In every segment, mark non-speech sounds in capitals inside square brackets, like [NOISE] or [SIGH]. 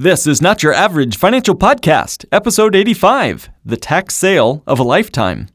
This is Not Your Average Financial Podcast, episode 85 The Tax Sale of a Lifetime.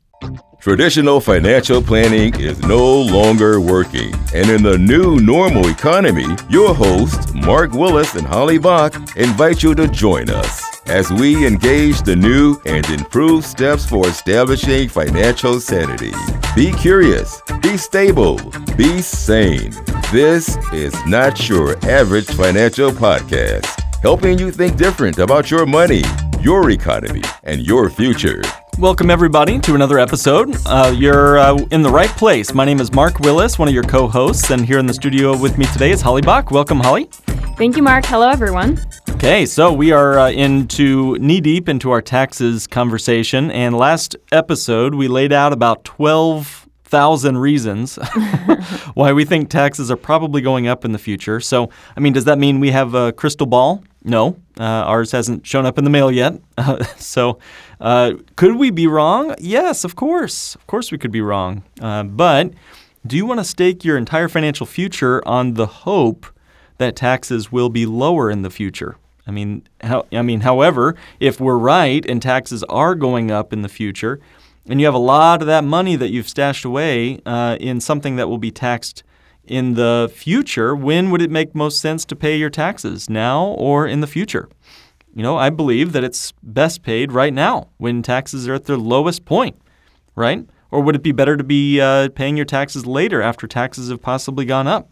Traditional financial planning is no longer working. And in the new normal economy, your hosts, Mark Willis and Holly Bach, invite you to join us as we engage the new and improved steps for establishing financial sanity. Be curious, be stable, be sane. This is Not Your Average Financial Podcast, helping you think different about your money, your economy, and your future. Welcome, everybody, to another episode. Uh, you're uh, in the right place. My name is Mark Willis, one of your co hosts, and here in the studio with me today is Holly Bach. Welcome, Holly. Thank you, Mark. Hello, everyone. Okay, so we are uh, into knee deep into our taxes conversation, and last episode we laid out about 12,000 reasons [LAUGHS] why we think taxes are probably going up in the future. So, I mean, does that mean we have a crystal ball? No, uh, ours hasn't shown up in the mail yet. [LAUGHS] so, uh, could we be wrong? Yes, of course. Of course, we could be wrong. Uh, but do you want to stake your entire financial future on the hope that taxes will be lower in the future? I mean, how, I mean, however, if we're right and taxes are going up in the future, and you have a lot of that money that you've stashed away uh, in something that will be taxed in the future, when would it make most sense to pay your taxes, now or in the future? You know, I believe that it's best paid right now when taxes are at their lowest point, right? Or would it be better to be uh, paying your taxes later after taxes have possibly gone up?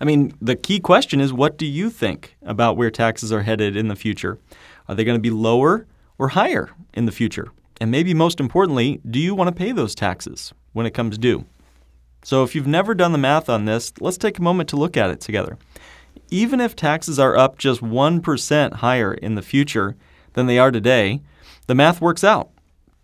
I mean, the key question is what do you think about where taxes are headed in the future? Are they going to be lower or higher in the future? And maybe most importantly, do you want to pay those taxes when it comes due? So, if you've never done the math on this, let's take a moment to look at it together. Even if taxes are up just 1% higher in the future than they are today, the math works out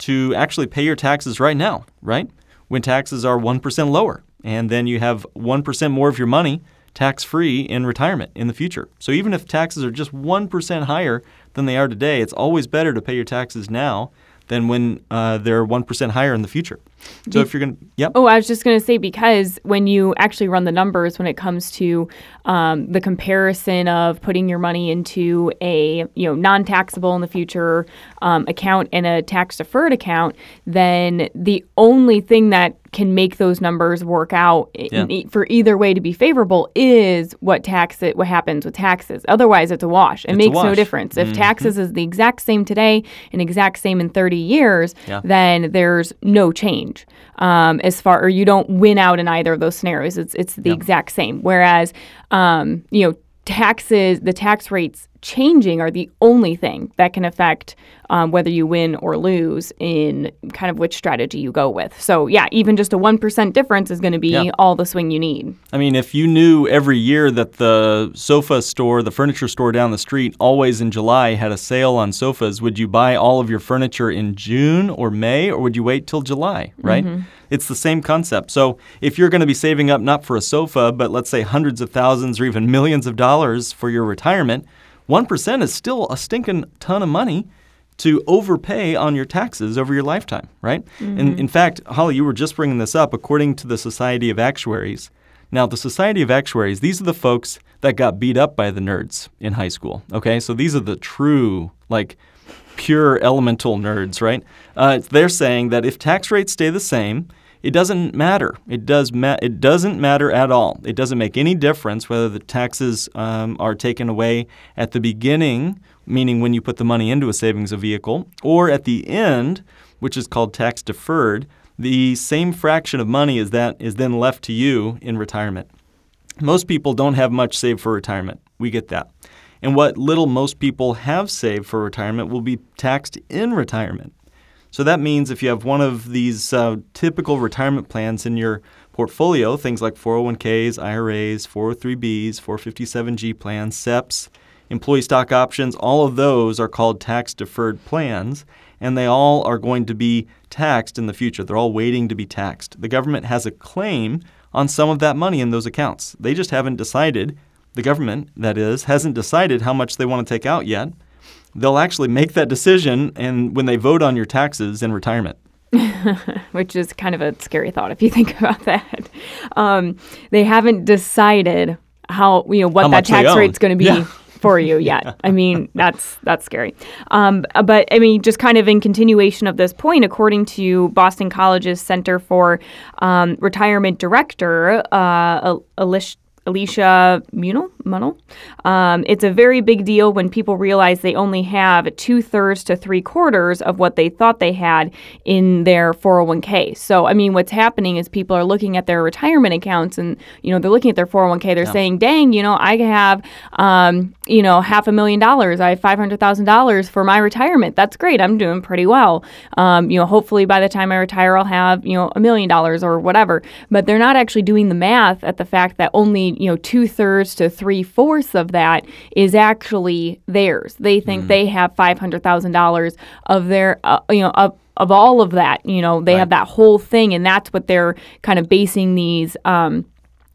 to actually pay your taxes right now, right? When taxes are 1% lower, and then you have 1% more of your money tax free in retirement in the future. So, even if taxes are just 1% higher than they are today, it's always better to pay your taxes now than when uh, they're 1% higher in the future. So if you're going to, yep. Oh, I was just going to say because when you actually run the numbers when it comes to um, the comparison of putting your money into a you know non-taxable in the future um, account and a tax-deferred account, then the only thing that can make those numbers work out yeah. for either way to be favorable is what tax it, what happens with taxes. Otherwise, it's a wash. It it's makes wash. no difference. If mm-hmm. taxes is the exact same today and exact same in 30 years, yeah. then there's no change um, as far, or you don't win out in either of those scenarios. It's it's the yep. exact same. Whereas, um, you know, taxes, the tax rates changing are the only thing that can affect um, whether you win or lose in kind of which strategy you go with. So, yeah, even just a 1% difference is going to be yeah. all the swing you need. I mean, if you knew every year that the sofa store, the furniture store down the street, always in July had a sale on sofas, would you buy all of your furniture in June or May, or would you wait till July, right? Mm-hmm. It's the same concept. So, if you're going to be saving up not for a sofa, but let's say hundreds of thousands or even millions of dollars for your retirement, 1% is still a stinking ton of money to overpay on your taxes over your lifetime, right? Mm-hmm. And in fact, Holly, you were just bringing this up according to the Society of Actuaries. Now, the Society of Actuaries, these are the folks that got beat up by the nerds in high school, okay? So these are the true, like, pure elemental nerds, right? Uh, they're saying that if tax rates stay the same, it doesn't matter. It does. Ma- it doesn't matter at all. It doesn't make any difference whether the taxes um, are taken away at the beginning, meaning when you put the money into a savings vehicle, or at the end, which is called tax deferred. The same fraction of money is that is then left to you in retirement. Most people don't have much saved for retirement. We get that. And what little most people have saved for retirement will be taxed in retirement. So that means if you have one of these uh, typical retirement plans in your portfolio, things like 401ks, IRAs, 403bs, 457g plans, SEPs, employee stock options, all of those are called tax deferred plans, and they all are going to be taxed in the future. They're all waiting to be taxed. The government has a claim on some of that money in those accounts. They just haven't decided, the government, that is, hasn't decided how much they want to take out yet they'll actually make that decision and when they vote on your taxes in retirement. [LAUGHS] Which is kind of a scary thought if you think [LAUGHS] about that. Um, they haven't decided how you know what how that tax rate's going to be yeah. [LAUGHS] for you yet. I mean, that's that's scary. Um, but I mean, just kind of in continuation of this point, according to Boston College's Center for um, Retirement Director, uh, Alicia. Alicia Munnell, Munnell. Um, it's a very big deal when people realize they only have two thirds to three quarters of what they thought they had in their 401k. So, I mean, what's happening is people are looking at their retirement accounts and, you know, they're looking at their 401k. They're yeah. saying, dang, you know, I have, um, you know, half a million dollars. I have $500,000 for my retirement. That's great. I'm doing pretty well. Um, you know, hopefully by the time I retire, I'll have, you know, a million dollars or whatever. But they're not actually doing the math at the fact that only you know, two thirds to three fourths of that is actually theirs. They think mm. they have five hundred thousand dollars of their, uh, you know, of of all of that. You know, they right. have that whole thing, and that's what they're kind of basing these. Um,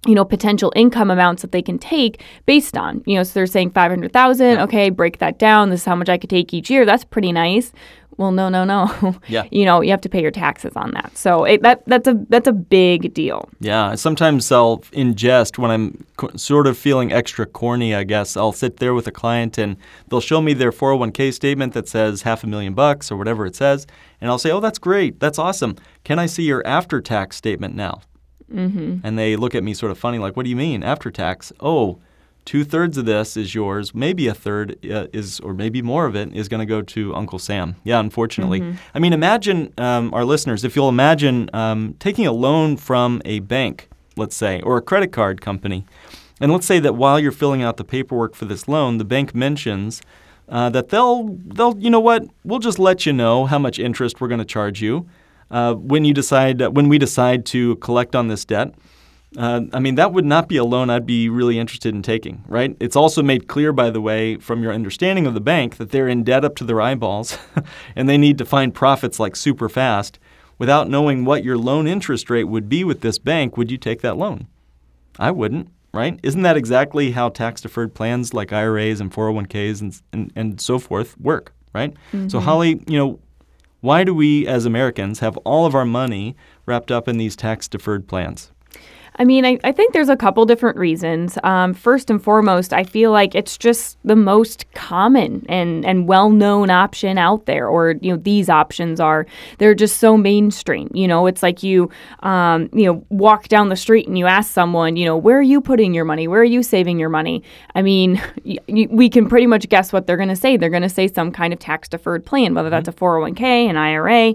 you know potential income amounts that they can take based on you know so they're saying 500000 okay break that down this is how much i could take each year that's pretty nice well, no, no, no. [LAUGHS] Yeah. you know, you have to pay your taxes on that. So it, that that's a that's a big deal. Yeah. Sometimes I'll ingest when I'm co- sort of feeling extra corny. I guess I'll sit there with a client and they'll show me their 401k statement that says half a million bucks or whatever it says, and I'll say, "Oh, that's great. That's awesome. Can I see your after-tax statement now?" Mm-hmm. And they look at me sort of funny, like, "What do you mean after tax?" Oh two thirds of this is yours. Maybe a third uh, is, or maybe more of it, is going to go to Uncle Sam. Yeah, unfortunately. Mm-hmm. I mean, imagine um, our listeners, if you'll imagine um, taking a loan from a bank, let's say, or a credit card company. And let's say that while you're filling out the paperwork for this loan, the bank mentions uh, that they'll, they'll, you know what, we'll just let you know how much interest we're going to charge you uh, when you decide, when we decide to collect on this debt. Uh, I mean, that would not be a loan I'd be really interested in taking, right? It's also made clear, by the way, from your understanding of the bank that they're in debt up to their eyeballs [LAUGHS] and they need to find profits like super fast. Without knowing what your loan interest rate would be with this bank, would you take that loan? I wouldn't, right? Isn't that exactly how tax deferred plans like IRAs and 401ks and, and, and so forth work, right? Mm-hmm. So, Holly, you know, why do we as Americans have all of our money wrapped up in these tax deferred plans? I mean, I, I think there's a couple different reasons. Um, first and foremost, I feel like it's just the most common and, and well known option out there, or you know, these options are they're just so mainstream. You know, it's like you um, you know walk down the street and you ask someone, you know, where are you putting your money? Where are you saving your money? I mean, [LAUGHS] y- y- we can pretty much guess what they're going to say. They're going to say some kind of tax deferred plan, whether that's a 401k, an IRA,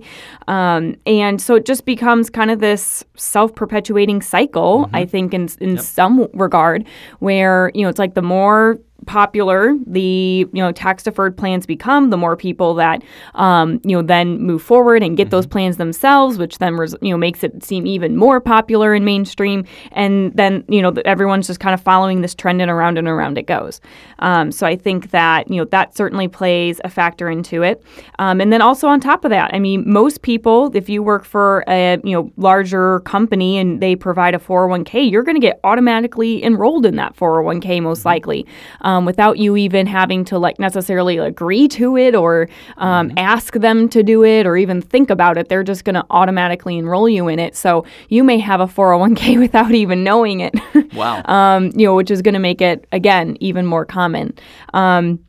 um, and so it just becomes kind of this self perpetuating cycle mm-hmm. I think, in in yep. some regard, where you know it's like the more popular the you know tax deferred plans become, the more people that um, you know then move forward and get mm-hmm. those plans themselves, which then res- you know makes it seem even more popular and mainstream. And then you know everyone's just kind of following this trend and around and around it goes. Um, so I think that you know that certainly plays a factor into it. Um, and then also on top of that, I mean, most people, if you work for a you know larger company and they provide a 401k, you're going to get automatically enrolled in that 401k most mm-hmm. likely. Um, um, without you even having to like necessarily agree to it or um, mm-hmm. ask them to do it or even think about it. They're just going to automatically enroll you in it. So you may have a 401k [LAUGHS] without even knowing it. Wow. [LAUGHS] um, you know, which is going to make it again even more common. Um,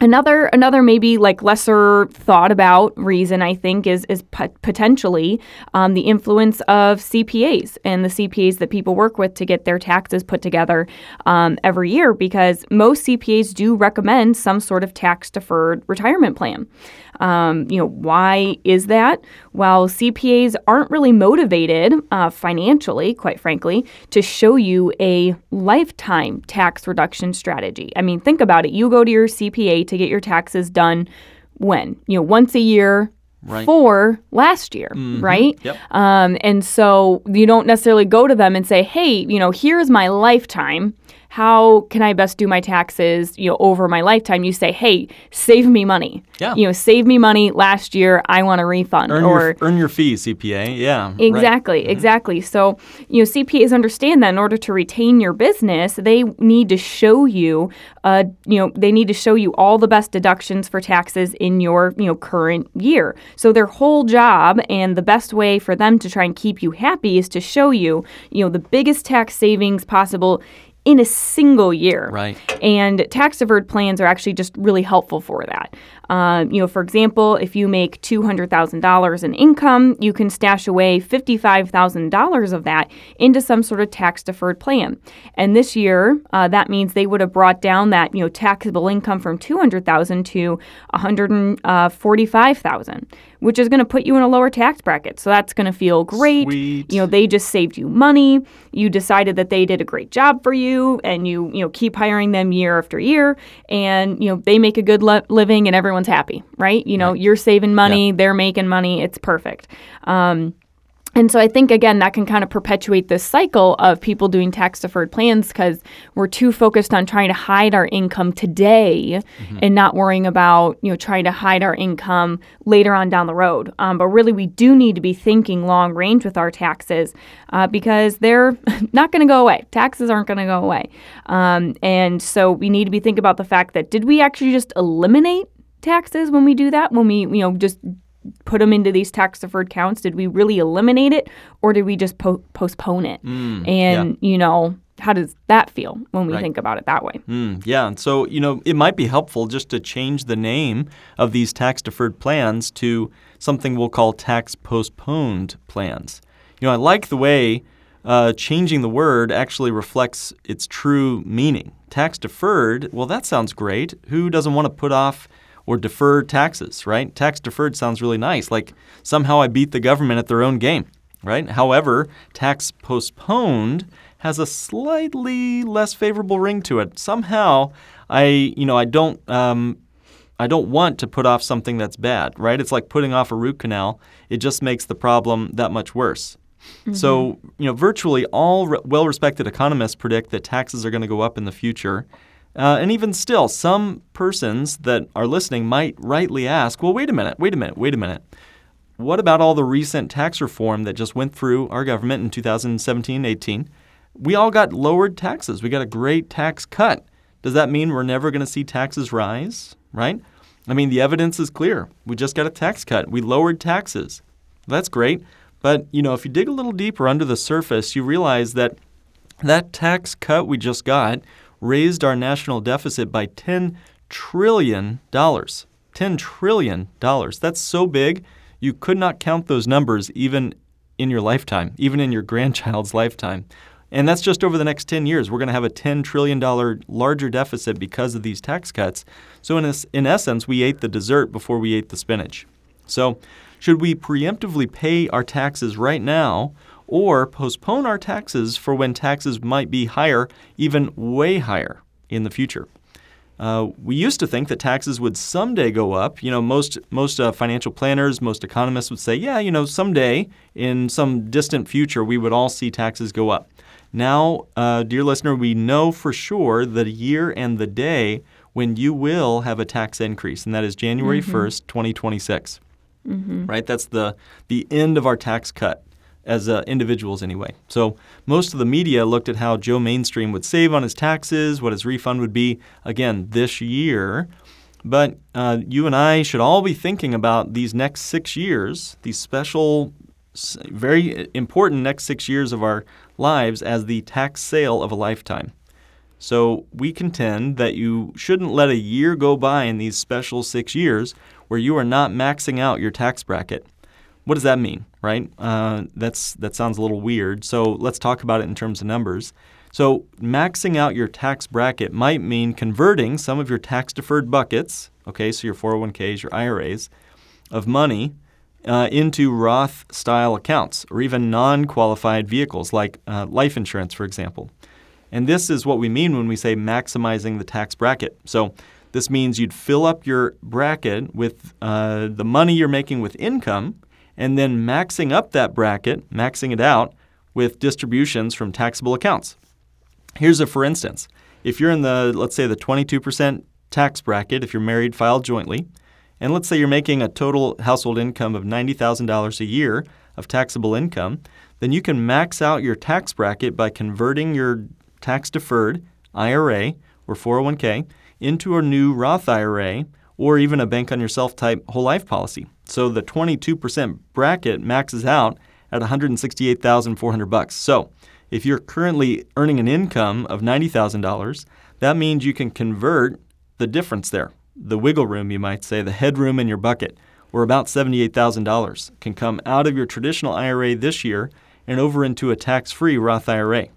Another another maybe like lesser thought about reason I think is is potentially um, the influence of CPAs and the CPAs that people work with to get their taxes put together um, every year because most CPAs do recommend some sort of tax deferred retirement plan. Um, you know, why is that? Well, CPAs aren't really motivated uh, financially, quite frankly, to show you a lifetime tax reduction strategy. I mean, think about it. You go to your CPA to get your taxes done when? You know, once a year, Right. for last year, mm-hmm. right? Yep. Um, and so you don't necessarily go to them and say, hey, you know, here's my lifetime how can I best do my taxes, you know, over my lifetime? You say, hey, save me money. Yeah. You know, save me money last year. I want a refund. Earn or your, earn your fee, CPA. Yeah. Exactly. Right. Exactly. So, you know, CPAs understand that in order to retain your business, they need to show you, uh, you know, they need to show you all the best deductions for taxes in your, you know, current year. So their whole job and the best way for them to try and keep you happy is to show you, you know, the biggest tax savings possible in a single year. Right. And tax deferred plans are actually just really helpful for that. Um, you know, for example, if you make $200,000 in income, you can stash away $55,000 of that into some sort of tax deferred plan. And this year, uh, that means they would have brought down that, you know, taxable income from 200,000 to 145,000, which is going to put you in a lower tax bracket. So that's going to feel great. Sweet. You know, they just saved you money. You decided that they did a great job for you and you, you know, keep hiring them year after year and, you know, they make a good li- living and everyone's happy, right? You know, you're saving money, they're making money, it's perfect. Um, and so I think again that can kind of perpetuate this cycle of people doing tax deferred plans because we're too focused on trying to hide our income today and not worrying about you know trying to hide our income later on down the road. Um, but really, we do need to be thinking long range with our taxes uh, because they're [LAUGHS] not going to go away. Taxes aren't going to go away, um, and so we need to be thinking about the fact that did we actually just eliminate taxes when we do that? When we you know just put them into these tax deferred counts? Did we really eliminate it or did we just po- postpone it? and, you know, how does that feel when we Right. think about it that way? Mm, yeah, and so you know it might be helpful just to change the name of these tax deferred plans to something we'll call tax postponed plans. You know, I like the way uh, changing the word actually reflects its true meaning. Tax deferred, well, that sounds great. Who doesn't want to put off or defer taxes, right? Tax deferred sounds really nice, like somehow I beat the government at their own game, right? However, tax postponed has a slightly less favorable ring to it. Somehow, I, you know, I don't, um, I don't want to put off something that's bad, right? It's like putting off a root canal. It just makes the problem that much worse. So, you know, virtually all re- well-respected economists predict that taxes are going to go up in the future. Uh, and even still, some persons that are listening might rightly ask, well, wait a minute, wait a minute, wait a minute. What about all the recent tax reform that just went through our government in 2017 18? We all got lowered taxes. We got a great tax cut. Does that mean we're never going to see taxes rise? Right? I mean, the evidence is clear. We just got a tax cut. We lowered taxes. That's great. But, you know, if you dig a little deeper under the surface, you realize that that tax cut we just got raised our national deficit by $10 trillion. $10 trillion. That's so big, you could not count those numbers even in your lifetime, even in your [LAUGHS] grandchild's lifetime. And that's just over the next 10 years. We're going to have a $10 trillion larger deficit because of these tax cuts. So, in, in essence, we ate the dessert before we ate the spinach. So, should we preemptively pay our taxes right now or postpone our taxes for when taxes might be higher, even way higher in the future? Uh, we used to think that taxes would someday go up. You know, most most uh, financial planners, most economists would say, yeah, you know, someday in some distant future, we would all see taxes go up. Now, uh, dear listener, we know for sure the year and the day when you will have a tax increase, and that is January 1st, 2026. Right? That's the the end of our tax cut as uh, individuals anyway. So most of the media looked at how Joe Mainstream would save on his taxes, what his refund would be again this year. But uh, you and I should all be thinking about these next six years, these special, very important next six years of our lives as the tax sale of a lifetime. So we contend that you shouldn't let a year go by in these special six years where you are not maxing out your tax bracket. What does that mean, right? Uh, that's that sounds a little weird. So let's talk about it in terms of numbers. So maxing out your tax bracket might mean converting some of your tax deferred buckets, okay, so your 401ks, your IRAs, of money uh, into Roth style accounts or even non qualified vehicles like uh, life insurance, for example. And this is what we mean when we say maximizing the tax bracket. So this means you'd fill up your bracket with uh, the money you're making with income and then maxing up that bracket, maxing it out with distributions from taxable accounts. Here's a for instance. If you're in the, let's say, the 22% tax bracket, if you're married, filed jointly, and let's say you're making a total household income of $90,000 a year of taxable income, then you can max out your tax bracket by converting your tax deferred IRA or 401k into a new Roth IRA or even a bank on yourself type whole life policy. So the 22% bracket maxes out at 168,400 bucks. So, If you're currently earning an income of $90,000, that means you can convert the difference there, the wiggle room, you might say, the headroom in your bucket, or about $78,000, can come out of your traditional IRA this year and over into a tax free Roth IRA.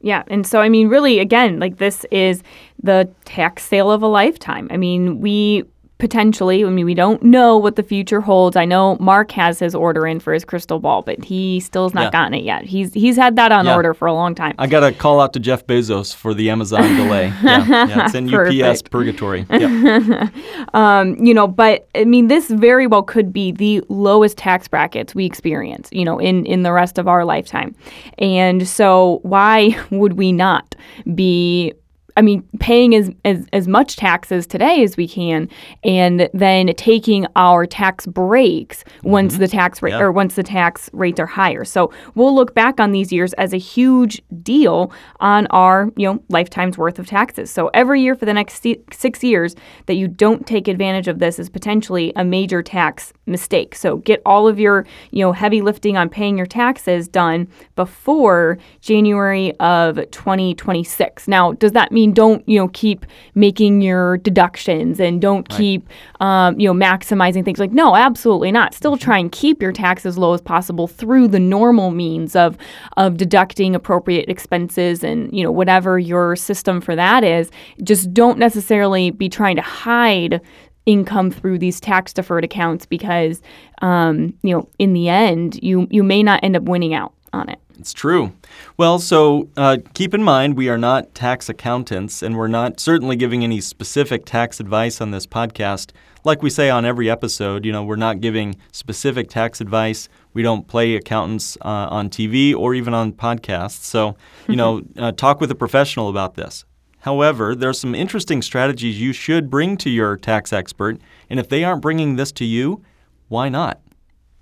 Yeah. And so, I mean, really, again, like this is the tax sale of a lifetime. I mean, we potentially. I mean, we don't know what the future holds. I know Mark has his order in for his crystal ball, but he still has not yeah. gotten it yet. He's he's had that on yeah. order for a long time. I got to call out to Jeff Bezos for the Amazon delay. [LAUGHS] Yeah, yeah it's in [LAUGHS] UPS purgatory. Yep. [LAUGHS] um, you know, but I mean, this very well could be the lowest tax brackets we experience. You know, in in the rest of our lifetime, and so why would we not be I mean, paying as, as, as much taxes today as we can, and then taking our tax breaks once mm-hmm. the tax rate or once the tax rates are higher. So we'll look back on these years as a huge deal on our you know lifetime's worth of taxes. So every year for the next six years that you don't take advantage of this is potentially a major tax mistake. So get all of your you know heavy lifting on paying your taxes done before January of 2026. Now, does that mean don't you know keep making your deductions and don't right. keep um, you know maximizing things. Like no absolutely not. Still try and keep your tax as low as possible through the normal means of of deducting appropriate expenses and you know whatever your system for that is. Just don't necessarily be trying to hide income through these tax deferred accounts because um, you know in the end you you may not end up winning out on it it's true. Well, so uh, keep in mind we are not tax accountants, and we're not certainly giving any specific tax advice on this podcast. Like we say on every episode, you know, we're not giving specific tax advice. We don't play accountants uh, on TV or even on podcasts. So, you know, [LAUGHS] uh, talk with a professional about this. However, there are some interesting strategies you should bring to your tax expert, and if they aren't bringing this to you, why not?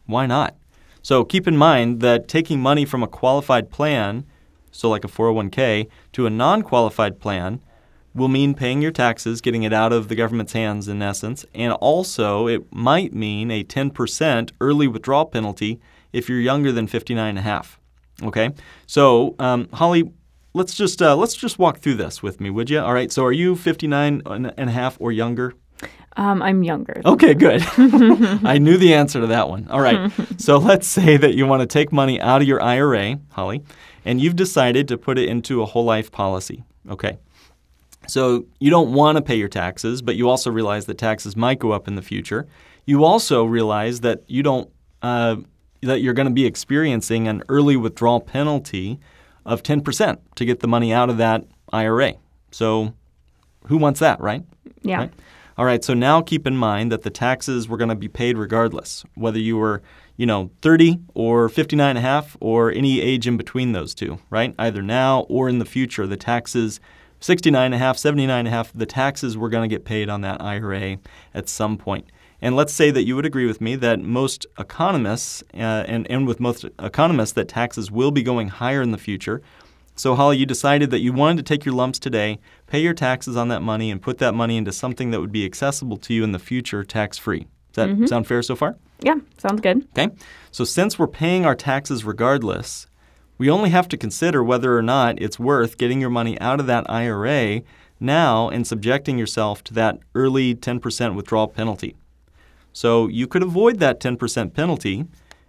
Why not? So keep in mind that taking money from a qualified plan, so like a 401k, to a non qualified plan will mean paying your taxes, getting it out of the government's hands in essence, and also it might mean a 10% early withdrawal penalty if you're younger than 59 and a half. Okay? So, um, Holly, let's just uh, let's just walk through this with me, would you? All right. So, are you 59 and a half or younger? Um, I'm younger. Okay, good. [LAUGHS] [LAUGHS] I knew the answer to that one. All right. [LAUGHS] so let's say that you want to take money out of your IRA, Holly, and you've decided to put it into a whole life policy. Okay. So you don't want to pay your taxes, but you also realize that taxes might go up in the future. You also realize that you don't uh, that you're going to be experiencing an early withdrawal penalty of 10% to get the money out of that IRA. So who wants that, right? Yeah. Right? All right, so now keep in mind that the taxes were going to be paid regardless, whether you were, you know, 30 or 59 and a half or any age in between those two, right? Either now or in the future, the taxes 69 and a half, 79 and a half, the taxes were going to get paid on that IRA at some point. And let's say that you would agree with me that most economists, uh, and, and with most economists, that taxes will be going higher in the future. So, Holly, you decided that you wanted to take your lumps today, pay your taxes on that money, and put that money into something that would be accessible to you in the future tax free. Does that mm-hmm. sound fair so far? Yeah, sounds good. Okay. So, since we're paying our taxes regardless, we only have to consider whether or not it's worth getting your money out of that IRA now and subjecting yourself to that early 10% withdrawal penalty. So, you could avoid that 10% penalty,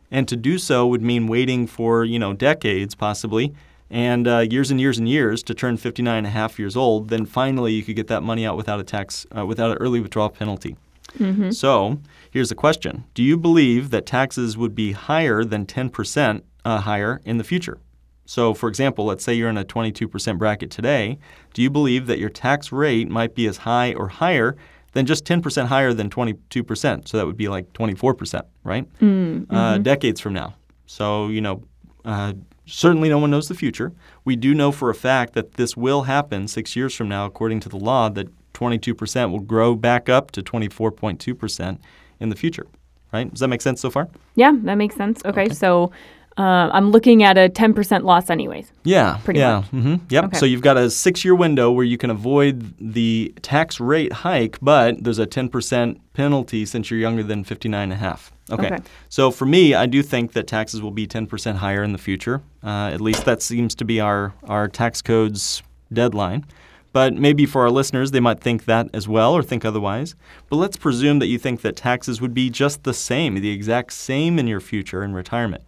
and to do so would mean waiting for, you know, decades possibly and uh, years and years and years to turn 59 and a half years old, then finally you could get that money out without a tax, uh, without an early withdrawal penalty. Mm-hmm. So here's the question Do you believe that taxes would be higher than 10% uh, higher in the future? So, for example, let's say you're in a 22% bracket today. Do you believe that your tax rate might be as high or higher than just 10% higher than 22%? So that would be like 24%, right? Mm, mm-hmm. Uh, decades from now. So, you know, uh, Certainly, no one knows the future. We do know for a fact that this will happen six years from now, according to the law, that 22% will grow back up to 24.2% in the future. Right? Does that make sense so far? Yeah, that makes sense. Okay, okay. so uh, I'm looking at a 10% loss anyways. Yeah, Pretty yeah, much. hmm yep. Okay. So you've got a six-year window where you can avoid the tax rate hike, but there's a 10% penalty since you're younger than 59 and a half. Okay. Okay. So for me, I do think that taxes will be 10% higher in the future. Uh, at least that seems to be our our tax code's deadline. But maybe for our listeners, they might think that as well or think otherwise. But let's presume that you think that taxes would be just the same, the exact same in your future in retirement.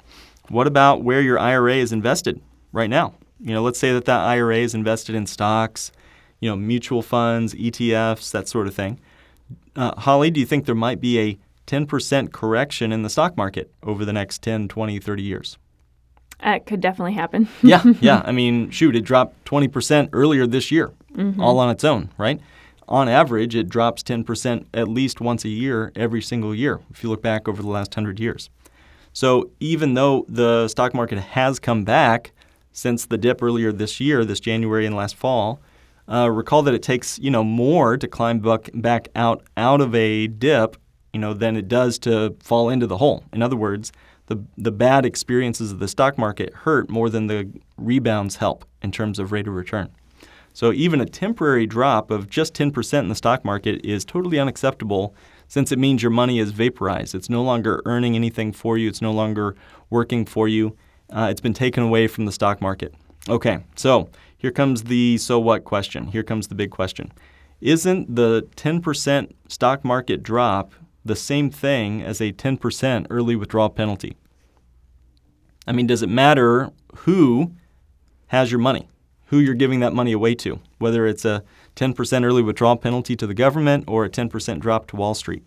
What about where your IRA is invested right now? You know, let's say that that IRA is invested in stocks, you know, mutual funds, ETFs, that sort of thing. Uh, Holly, do you think there might be a 10% correction in the stock market over the next 10, 20, 30 years? That could definitely happen. [LAUGHS] yeah, [LAUGHS] yeah. I mean, shoot, it dropped 20% earlier this year, all on its own, right? On average, it drops 10% at least once a year every single year if you look back over the last 100 years. So even though the stock market has come back since the dip earlier this year, this January and last fall, uh, recall that it takes you know more to climb back, back out out of a dip, you know, than it does to fall into the hole. In other words, the the bad experiences of the stock market hurt more than the rebounds help in terms of rate of return. So even a temporary drop of just 10% in the stock market is totally unacceptable since it means your money is vaporized. It's no longer earning anything for you, it's no longer working for you. Uh, it's been taken away from the stock market. Okay, so here comes the so what question. Here comes the big question. Isn't the 10% stock market drop the same thing as a 10% early withdrawal penalty? I mean, does it matter who has your money, who you're giving that money away to, whether it's a 10% early withdrawal penalty to the government or a 10% drop to Wall Street?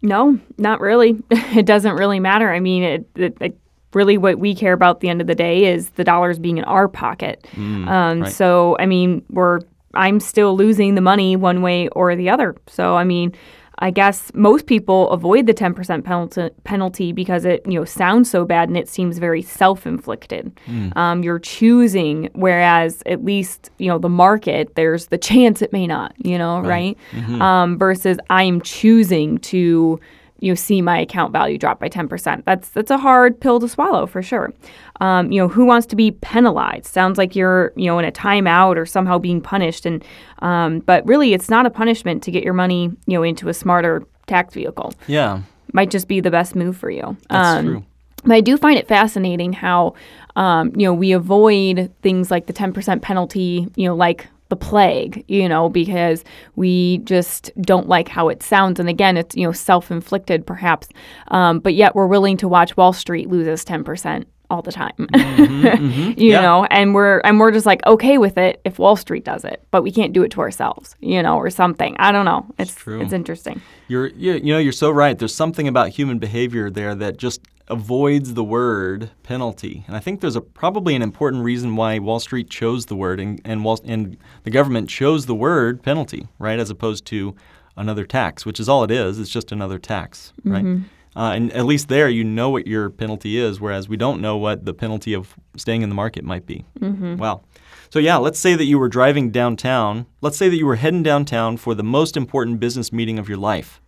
No, not really. [LAUGHS] it doesn't really matter. I mean, it, it, it really what we care about at the end of the day is the dollars being in our pocket. um, right. So, I mean, we're I'm still losing the money one way or the other. So, I mean, I guess most people avoid the 10% penalty, penalty because it you know sounds so bad and it seems very self-inflicted. Um, you're choosing, whereas at least you know the market, there's the [LAUGHS] chance it may not. You know, right? Um, versus I'm choosing to you know, see my account value drop by 10%. That's that's a hard pill to swallow for sure. Um, you know, who wants to be penalized? Sounds like you're, you know, in a timeout or somehow being punished. And um, but really, it's not a punishment to get your money, you know, into a smarter tax vehicle. Yeah, Might just be the best move for you. that's Um, true. but I do find it fascinating how, um, you know, we avoid things like the 10% penalty, you know, like the plague, you know, because we just don't like how it sounds. And again, it's, you know, self inflicted perhaps. Um, but yet we're willing to watch Wall Street loses 10% all the time. [LAUGHS] you Yeah. know, and we're and we're just like okay with it if Wall Street does it, but we can't do it to ourselves, you know, or something. I don't know. It's true. it's interesting. You're, you, you know, you're so right. There's something about human behavior there that just avoids the word penalty, and I think there's a probably an important reason why Wall Street chose the word and and, Wall, and the government chose the word penalty, right, as opposed to another tax, which is all it is. It's just another tax, right? Uh, and at least there, you know what your penalty is, whereas we don't know what the penalty of staying in the market might be. Wow. So, yeah, let's say that you were driving downtown. Let's say that you were heading downtown for the most important business meeting of your life.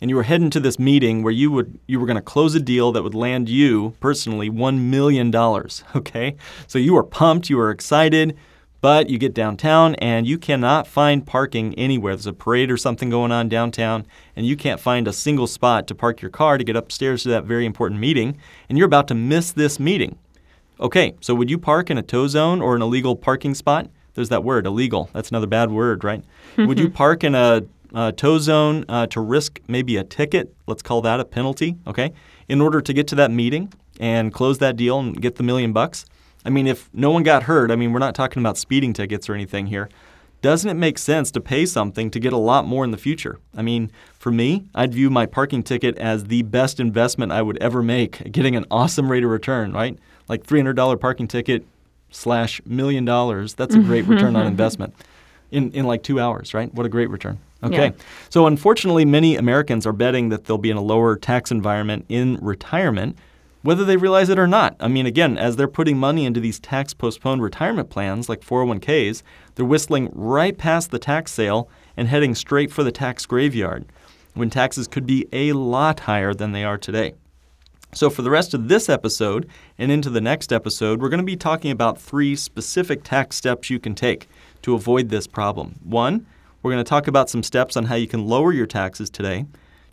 And you were heading to this meeting where you would you were going to close a deal that would land you personally 1 million dollars, [LAUGHS] okay? So you were pumped, you were excited, but you get downtown and you cannot find parking anywhere. There's a parade or something going on downtown and you can't find a single spot to park your car to get upstairs to that very important meeting and you're about to miss this meeting. Okay, so would you park in a tow zone or an illegal parking spot? There's that word, illegal. That's another bad word, right? [LAUGHS] would you park in a, a tow zone uh, to risk maybe a ticket? Let's call that a penalty, okay? In order to get to that meeting and close that deal and get the million bucks? I mean, if no one got hurt, I mean, we're not talking about speeding tickets or anything here. Doesn't it make sense to pay something to get a lot more in the future? I mean, for me, I'd view my parking ticket as the best investment I would ever make, getting an awesome rate of return, right? Like $300 parking ticket slash million dollars. That's a great mm-hmm. return on mm-hmm. investment in, in like two hours, right? What a great return. Okay. Yeah. So, unfortunately, many Americans are betting that they'll be in a lower tax environment in retirement, whether they realize it or not. I mean, again, as they're putting money into these tax postponed retirement plans like 401ks, they're whistling right past the tax sale and heading straight for the tax graveyard when taxes could be a lot higher than they are today. So, for the rest of this episode and into the next episode, we're going to be talking about three specific tax steps you can take to avoid this problem. One, we're going to talk about some steps on how you can lower your taxes today.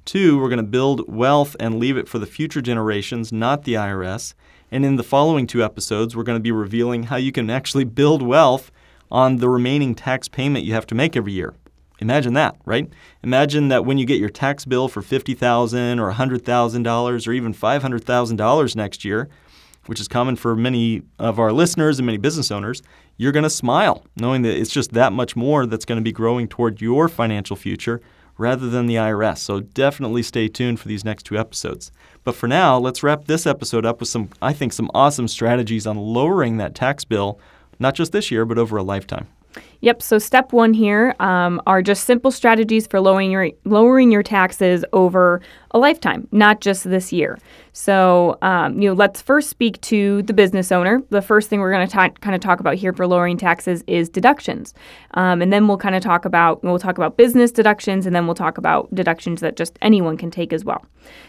Two, we're going to build wealth and leave it for the future generations, not the IRS. And in the following two episodes, we're going to be revealing how you can actually build wealth on the remaining tax payment you have to make every year. Imagine that, right? Imagine that when you get your tax bill for $50,000 or $100,000 or even $500,000 next year, which is common for many of our listeners and many business owners, you're going to smile knowing that it's just that much more that's going to be growing toward your financial future rather than the IRS. So definitely stay tuned for these next two episodes. But for now, let's wrap this episode up with some, I think, some awesome strategies on lowering that tax bill, not just this year, but over a lifetime. Yep. So step one here um, are just simple strategies for lowering your lowering your taxes over a lifetime, not just this year. So um, you know, let's first speak to the business owner. The first thing we're going to kind of talk about here for lowering taxes is deductions, um, and then we'll kind of talk about we'll talk about business deductions, and then we'll talk about deductions that just anyone can take as well.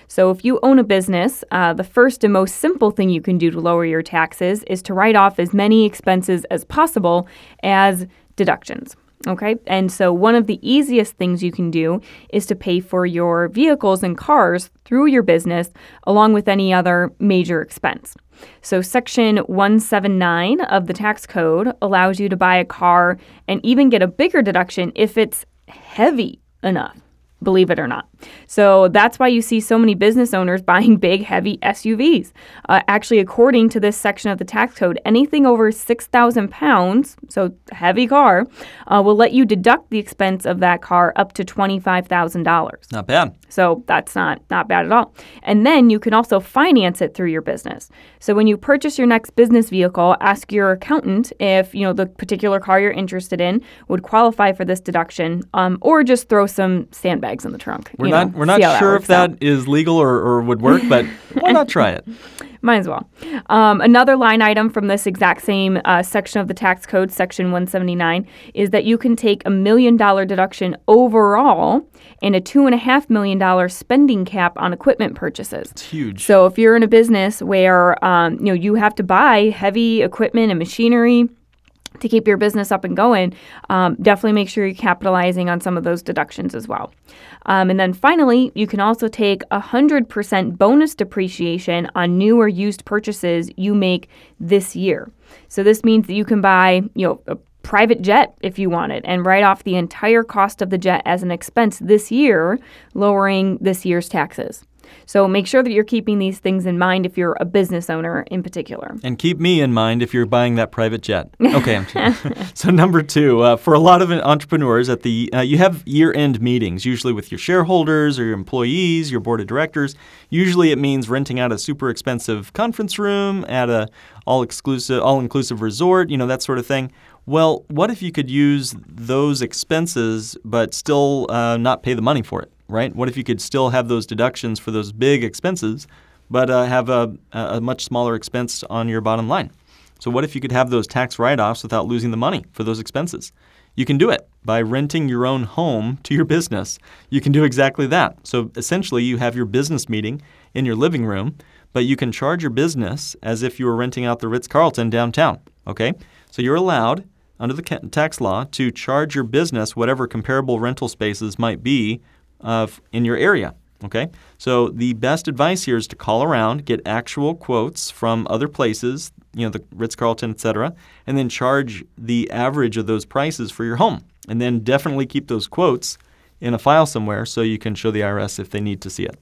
So if you own a business, uh, the first and most simple thing you can do to lower your taxes is to write off as many expenses as possible as deductions. Okay, and so one of the easiest things you can do is to pay for your vehicles and cars through your business along with any other major expense. So, Section 179 of the tax code allows you to buy a car and even get a bigger deduction if it's heavy enough believe it or not. So that's why you see so many business owners [LAUGHS] buying big, heavy SUVs. Uh, actually, according to this section of the tax code, anything over 6,000 pounds, so heavy car, uh, will let you deduct the expense of that car up to $25,000. Not bad. So that's not not bad at all. And then you can also finance it through your business. So when you purchase your next business vehicle, ask your accountant if you know the particular car you're interested in would qualify for this deduction, um, or just throw some sandbags in the trunk. We're not know, we're not sure that if that out. is legal or, or would work, but [LAUGHS] why not try it? [LAUGHS] Might as well. Um, another line item from this exact same uh, section of the tax code, section 179, is that you can take a million dollar deduction overall and a two and a half million dollar spending cap on equipment purchases. It's huge. So if you're in a business where um, you know you have to buy heavy equipment and machinery to keep your business up and going, um, definitely make sure you're capitalizing on some of those deductions as well. Um, and then finally, you can also take 100% bonus depreciation on new or used purchases you make this year. So this means that you can buy, you know, a private jet if you want it and write off the entire cost of the jet as an expense this year, lowering this year's taxes. So make sure that you're keeping these things in mind if you're a business owner in particular. And keep me in mind if you're buying that private jet. [LAUGHS] Okay. so number two, uh, for a lot of entrepreneurs, at the uh, you have year-end meetings, usually with your shareholders or your employees, your board of directors. Usually, it means renting out a super expensive conference room at a all-exclusive, all-inclusive resort. You know that sort of thing. Well, what if you could use those expenses but still uh, not pay the money for it? Right? What if you could still have those deductions for those big expenses, but uh, have a, a much smaller expense on your bottom line? So, what if you could have those tax write offs without losing the money for those expenses? You can do it by renting your own home to your business. You can do exactly that. So, essentially, you have your business meeting in your living room, but you can charge your business as if you were renting out the Ritz Carlton downtown. Okay? So, you're allowed under the tax law to charge your business whatever comparable rental spaces might be of in your area. Okay, so the best advice here is to call around, get actual quotes from other places, you know, the Ritz Carlton, etc., and then charge the average of those prices for your home. And then definitely keep those quotes in a file somewhere so you can show the IRS if they need to see it.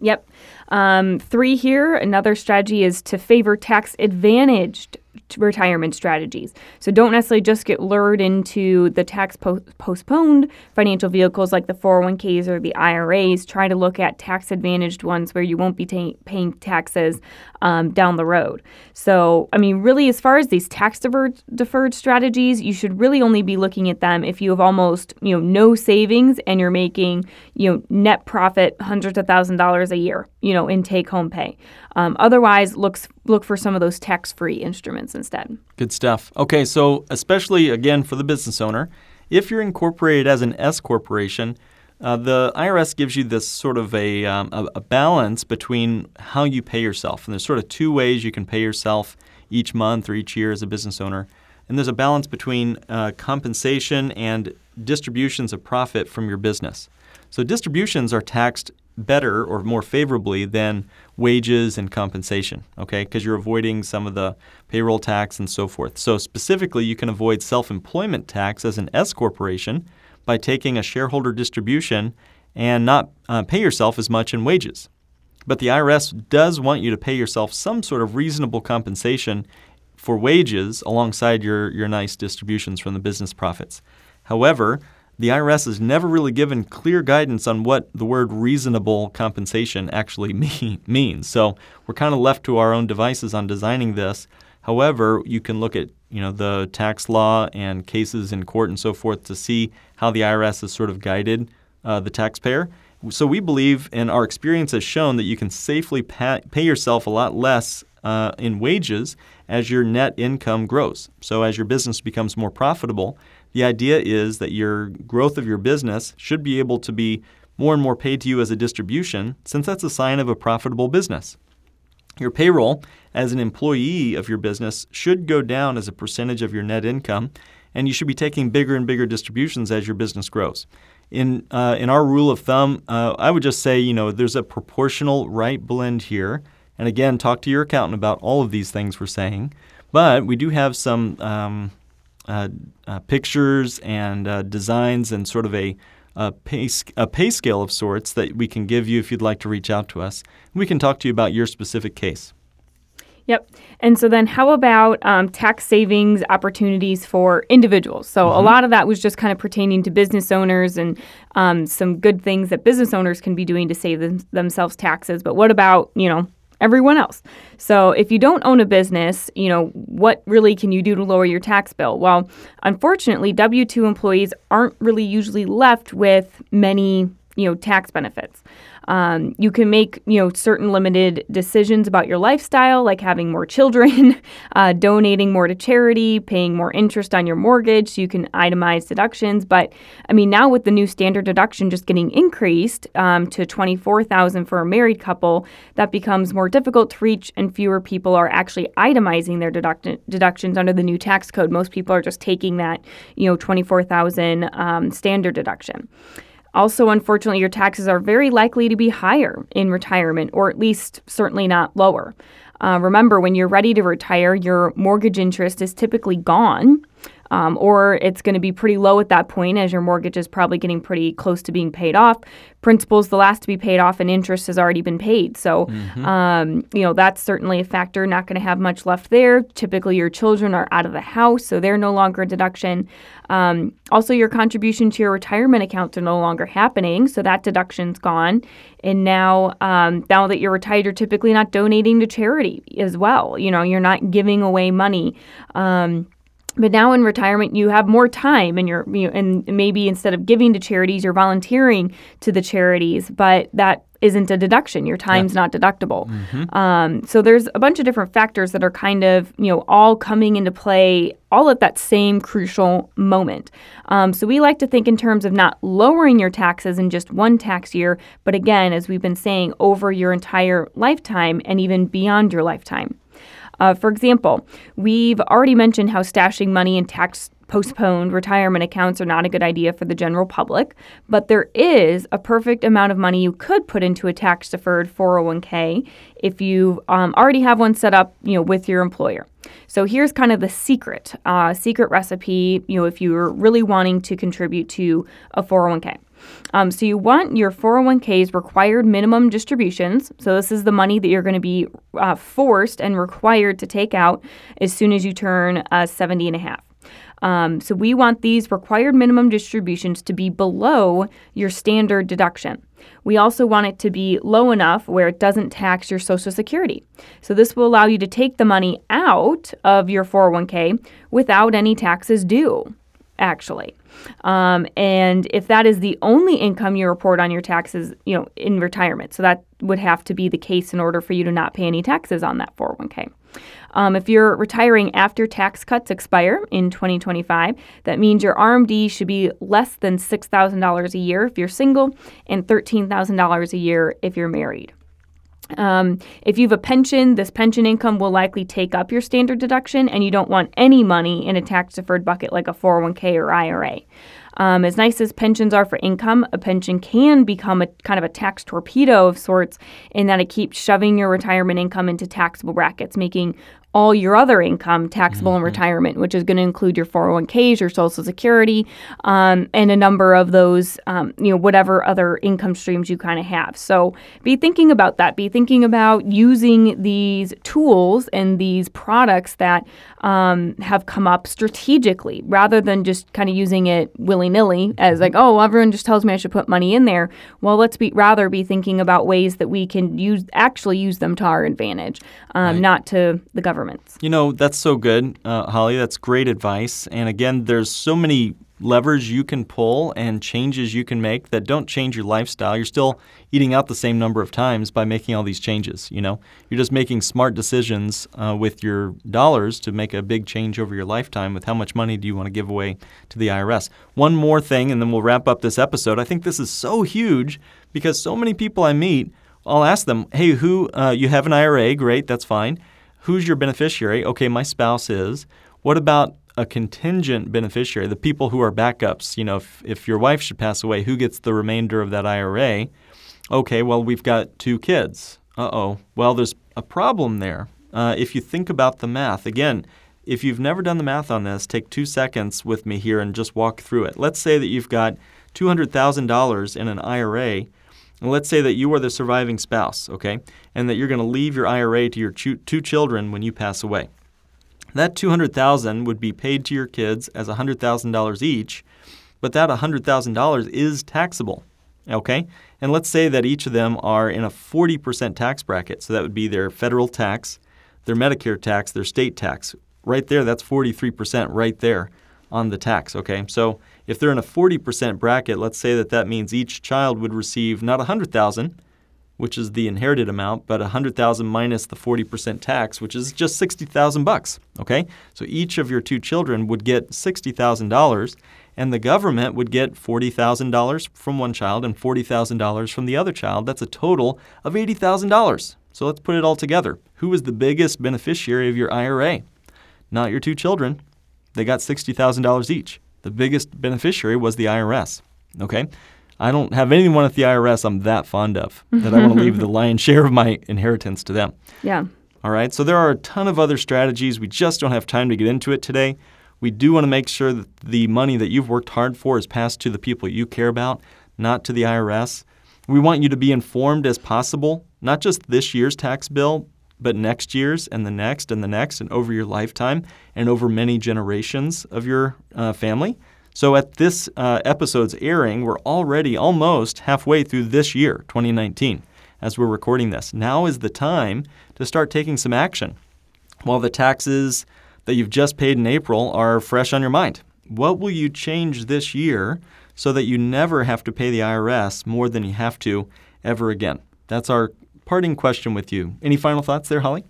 Yep. Um, three here, another strategy is to favor tax advantaged retirement strategies. So don't necessarily just get lured into the tax po- postponed financial vehicles like the 401ks or the IRAs. Try to look at tax advantaged ones where you won't be ta- paying taxes um, down the road. So, I mean, really, as far as these tax deferred, deferred strategies, you should really only be looking at them if you have almost, you know, no savings and you're making, you know, net profit hundreds of thousand dollars a year, you know, in take home pay. Um, otherwise, looks look for some of those tax free instruments instead. Good stuff. Okay, so especially again for the business owner, if you're incorporated as an S corporation, Uh, the IRS gives you this sort of a, um, a, a balance between how you pay yourself. And there's sort of two ways you can pay yourself each month or each year as a business owner. And there's a balance between uh, compensation and distributions of profit from your business. So distributions are taxed better or more favorably than wages and compensation, okay? Because you're avoiding some of the payroll tax and so forth. So specifically, you can avoid self-employment tax as an S corporation by taking a shareholder distribution and not uh, pay yourself as much in wages. But the IRS does want you to pay yourself some sort of reasonable compensation for wages alongside your, your nice distributions from the business profits. However, the IRS has never really given clear guidance on what the word reasonable compensation actually [LAUGHS] mean, means. So we're kind of left to our own devices on designing this. However, you can look at you know the tax law and cases in court and so forth to see how the IRS has sort of guided uh, the taxpayer. So we believe, and our experience has shown, that you can safely pay, yourself a lot less uh, in wages as your net income grows. So as your business becomes more profitable, the idea is that your growth of your business should be able to be more and more paid to you as a distribution, since that's a sign of a profitable business. Your payroll as an employee of your business should go down as a percentage of your net income, and you should be taking bigger and bigger distributions as your business grows. In, uh, in our rule of thumb, uh, I would just say, you know, there's a proportional right blend here. And again, talk to your accountant about all of these things we're saying. But we do have some um, pictures and uh, designs and sort of a, a, pay, a pay scale of sorts that we can give you if you'd like to reach out to us. We can talk to you about your specific case. Yep. And so then, how about um, tax savings opportunities for individuals? So, mm-hmm. a lot of that was just kind of pertaining to business owners and um, some good things that business owners can be doing to save them, themselves taxes. But what about, you know, everyone else. So if you don't own a business, you know, what really can you do to lower your tax bill? Well, unfortunately, W2 employees aren't really usually left with many, you know, tax benefits. Um, you can make you know certain limited decisions about your lifestyle, like having more children, [LAUGHS] uh, donating more to charity, paying more interest on your mortgage. So you can itemize deductions. But I mean, now with the new standard deduction just getting increased um, to twenty four thousand for a married couple, that becomes more difficult to reach, and fewer people are actually itemizing their deduct- deductions under the new tax code. Most people are just taking that you know twenty four thousand um, standard deduction. Also, unfortunately, your taxes are very likely to be higher in retirement, or at least certainly not lower. Uh, remember, when you're ready to retire, your mortgage interest is typically gone um, or it's going to be pretty low at that point as your mortgage is probably getting pretty close to being paid off. Principal's the last to be paid off, and interest has already been paid. So, mm-hmm. um, you know, that's certainly a factor. Not going to have much left there. Typically, your children are out of the house, so they're no longer a deduction. Um, also, your contribution to your retirement accounts are no longer happening, so that deduction's gone. And now, um, now that you're retired, you're typically not donating to charity as well. You know, you're not giving away money. Um, but now in retirement, you have more time, and you're you know, and maybe instead of giving to charities, you're volunteering to the charities. But that isn't a deduction. Your time's yeah. not deductible. Mm-hmm. Um, so there's a bunch of different factors that are kind of you know all coming into play all at that same crucial moment. Um, so we like to think in terms of not lowering your taxes in just one tax year, but again, as we've been saying, over your entire lifetime and even beyond your lifetime. Uh, for example, we've already mentioned how stashing money in tax postponed retirement accounts are not a good idea for the general public, but there is a perfect amount of money you could put into a tax deferred 401k if you um, already have one set up, you know, with your employer. So here's kind of the secret, uh, secret recipe, you know, if you're really wanting to contribute to a 401k. Um, so you want your 401k's required minimum distributions. So this is the money that you're going to be uh, forced and required to take out as soon as you turn uh, 70 and a half. Um, so we want these required minimum distributions to be below your standard deduction. We also want it to be low enough where it doesn't tax your Social Security. So this will allow you to take the money out of your 401k without any taxes due. Actually. Um, and if that is the only income you report on your taxes, you know, in retirement, so that would have to be the case in order for you to not pay any taxes on that 401k. Um, if you're retiring after tax cuts expire in 2025, that means your RMD should be less than $6,000 a year if you're single and $13,000 a year if you're married. Um, if you have a pension, this pension income will likely take up your standard deduction, and you don't want any money in a tax deferred bucket like a 401k or IRA. Um, as nice as pensions are for income, a pension can become a kind of a tax torpedo of sorts in that it keeps shoving your retirement income into taxable brackets, making all your other income taxable mm-hmm. in retirement, which is going to include your 401ks, your Social Security, um, and a number of those, um, you know, whatever other income streams you kind of have. So be thinking about that. Be thinking about using these tools and these products that um, have come up strategically rather than just kind of using it willy nilly as like, oh, everyone just tells me I should put money in there. Well, let's be rather be thinking about ways that we can use actually use them to our advantage, um, right. not to the government You know, that's so good, uh, Holly. That's great advice. And again, there's so many levers you can pull and changes you can make that don't change your lifestyle. You're still eating out the same number of times by making all these changes. You know, you're just making smart decisions uh, with your dollars to make a big change over your lifetime. With how much money do you want to give away to the IRS? One more thing, and then we'll wrap up this episode. I think this is so huge because so many people I meet, I'll ask them, "Hey, who? Uh, you have an IRA? Great, that's fine." Who's your beneficiary? Okay, my spouse is. What about a contingent beneficiary, the people who are backups? You know, if, if your wife should pass away, who gets the remainder of that IRA? Okay, well, we've got two kids. Uh oh. Well, there's a problem there. Uh, if you think about the math, again, if you've never done the math on this, take two seconds with me here and just walk through it. Let's say that you've got $200,000 in an IRA and let's say that you are the surviving spouse, okay, and that you're going to leave your IRA to your two children when you pass away. That 200,000 would be paid to your kids as $100,000 each, but that $100,000 is taxable, okay? And let's say that each of them are in a 40% tax bracket, so that would be their federal tax, their Medicare tax, their state tax. Right there, that's 43% right there on the tax, okay? So if they're in a 40% bracket, let's say that that means each child would receive not 100,000, which is the inherited amount, but 100,000 minus the 40% tax, which is just 60,000 bucks, okay? So each of your two children would get $60,000 and the government would get $40,000 from one child and $40,000 from the other child. That's a total of $80,000. So let's put it all together. Who is the biggest beneficiary of your IRA? Not your two children. They got $60,000 each the biggest beneficiary was the IRS. Okay? I don't have anyone at the IRS I'm that fond of that I want to [LAUGHS] leave the lion's share of my inheritance to them. Yeah. All right. So there are a ton of other strategies. We just don't have time to get into it today. We do want to make sure that the money that you've worked hard for is passed to the people you care about, not to the IRS. We want you to be informed as possible, not just this year's tax bill, but next year's and the next and the next and over your lifetime and over many generations of your uh, family. So at this uh, episode's airing, we're already almost halfway through this year, 2019, as we're recording this. Now is the time to start taking some action. While the taxes that you've just paid in April are fresh on your mind, what will you change this year so that you never have to pay the IRS more than you have to ever again? That's our parting question with you. Any final thoughts there, Holly?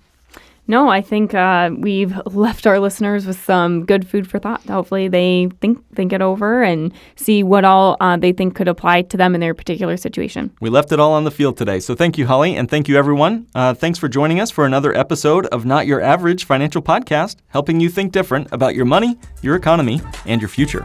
No, I think uh, we've [LAUGHS] left our listeners with some good food for thought. Hopefully, they think think it over and see what all uh, they think could apply to them in their particular situation. We left it all on the field today, so thank you, Holly, and thank you, everyone. Uh, thanks for joining us for another episode of Not Your Average Financial Podcast, helping you think different about your money, your economy, and your future.